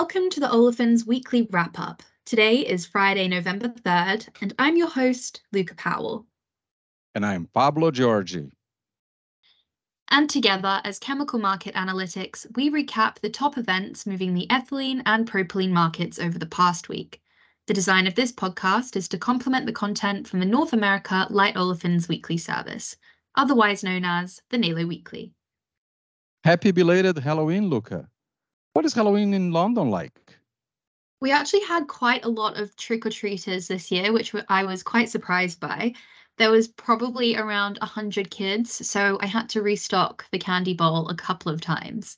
Welcome to the Olefins Weekly Wrap Up. Today is Friday, November 3rd, and I'm your host, Luca Powell. And I'm Pablo Giorgi. And together, as Chemical Market Analytics, we recap the top events moving the ethylene and propylene markets over the past week. The design of this podcast is to complement the content from the North America Light Olefins Weekly service, otherwise known as the NALO Weekly. Happy belated Halloween, Luca. What is Halloween in London like? We actually had quite a lot of trick or treaters this year, which I was quite surprised by there was probably around 100 kids, so I had to restock the candy bowl a couple of times.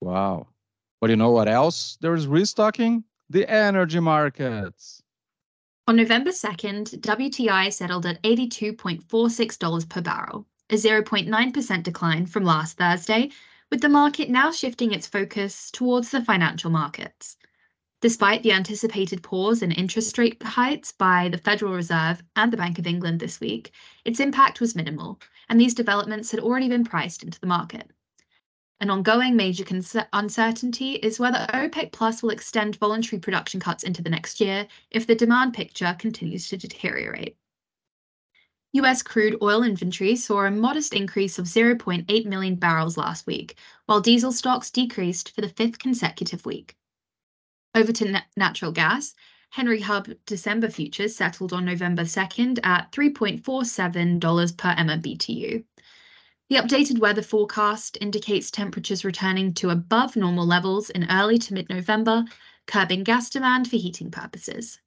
Wow. But you know what else there's restocking? The energy markets. On November 2nd, WTI settled at $82.46 per barrel, a 0.9% decline from last Thursday, with the market now shifting its focus towards the financial markets. Despite the anticipated pause in interest rate hikes by the Federal Reserve and the Bank of England this week, its impact was minimal, and these developments had already been priced into the market. An ongoing major uncertainty is whether OPEC Plus will extend voluntary production cuts into the next year if the demand picture continues to deteriorate. US crude oil inventory saw a modest increase of 0.8 million barrels last week, while diesel stocks decreased for the fifth consecutive week. Over to na- natural gas. Henry Hub December futures settled on November 2nd at $3.47 per MMBTU. The updated weather forecast indicates temperatures returning to above normal levels in early to mid November, curbing gas demand for heating purposes.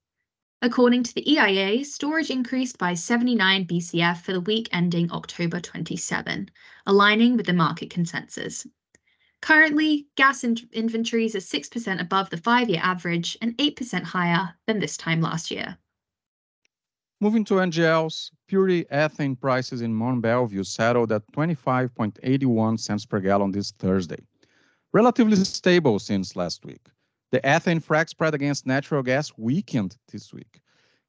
According to the EIA, storage increased by 79 BCF for the week ending October 27, aligning with the market consensus. Currently, gas in- inventories are 6% above the five year average and 8% higher than this time last year. Moving to NGLs, purity ethane prices in Mont Belvieu settled at 25.81 cents per gallon this Thursday, relatively stable since last week. The ethane frac spread against natural gas weakened this week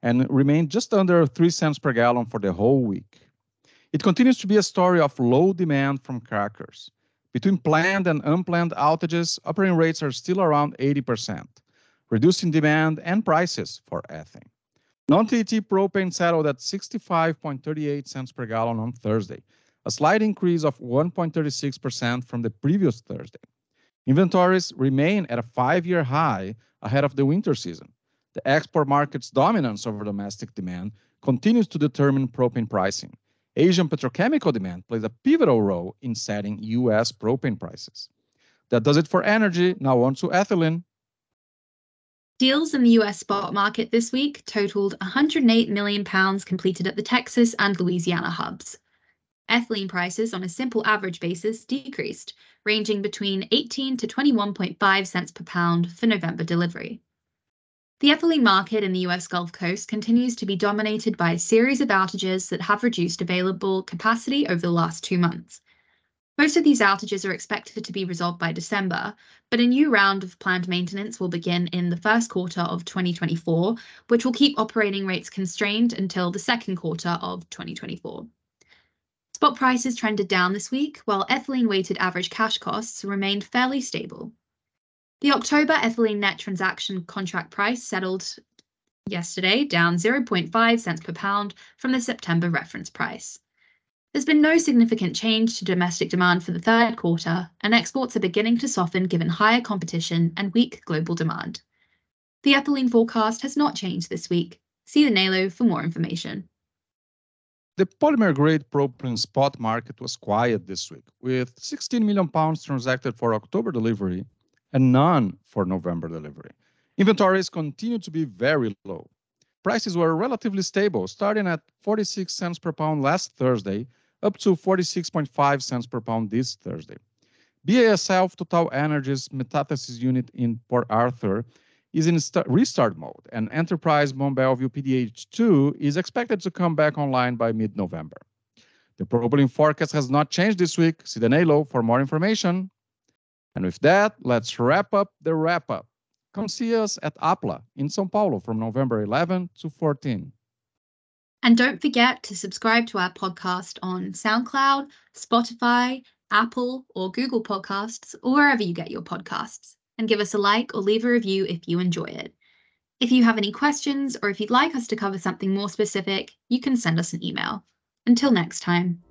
and remained just under 3 cents per gallon for the whole week. It continues to be a story of low demand from crackers. Between planned and unplanned outages, operating rates are still around 80%, reducing demand and prices for ethane. Non-TET propane settled at 65.38 cents per gallon on Thursday, a slight increase of 1.36% from the previous Thursday. Inventories remain at a five-year high ahead of the winter season. The export market's dominance over domestic demand continues to determine propane pricing, Asian petrochemical demand plays a pivotal role in setting US propane prices. That does it for energy. Now on to ethylene. Deals in the US spot market this week totaled 108 million pounds completed at the Texas and Louisiana hubs. Ethylene prices on a simple average basis decreased, ranging between 18 to 21.5 cents per pound for November delivery. The ethylene market in the US Gulf Coast continues to be dominated by a series of outages that have reduced available capacity over the last two months. Most of these outages are expected to be resolved by December, but a new round of planned maintenance will begin in the first quarter of 2024, which will keep operating rates constrained until the second quarter of 2024. Spot prices trended down this week, while ethylene weighted average cash costs remained fairly stable. The October ethylene net transaction contract price settled yesterday down 0.5 cents per pound from the September reference price. There's been no significant change to domestic demand for the third quarter, and exports are beginning to soften given higher competition and weak global demand. The ethylene forecast has not changed this week. See the NALO for more information. The polymer grade propylene spot market was quiet this week, with 16 million pounds transacted for October delivery and none for November delivery. Inventories continue to be very low. Prices were relatively stable, starting at 46 cents per pound last Thursday, up to 46.5 cents per pound this Thursday. BASF Total Energies metathesis unit in Port Arthur is in restart mode, and Enterprise Mont Belvieu PDH2 is expected to come back online by mid-November. The propylene forecast has not changed this week. See the NALO for more information. And with that, let's wrap up the wrap up. Come see us at APLA in Sao Paulo from November 11 to 14. And don't forget to subscribe to our podcast on SoundCloud, Spotify, Apple, or Google Podcasts, or wherever you get your podcasts. And give us a like or leave a review if you enjoy it. If you have any questions or if you'd like us to cover something more specific, you can send us an email. Until next time.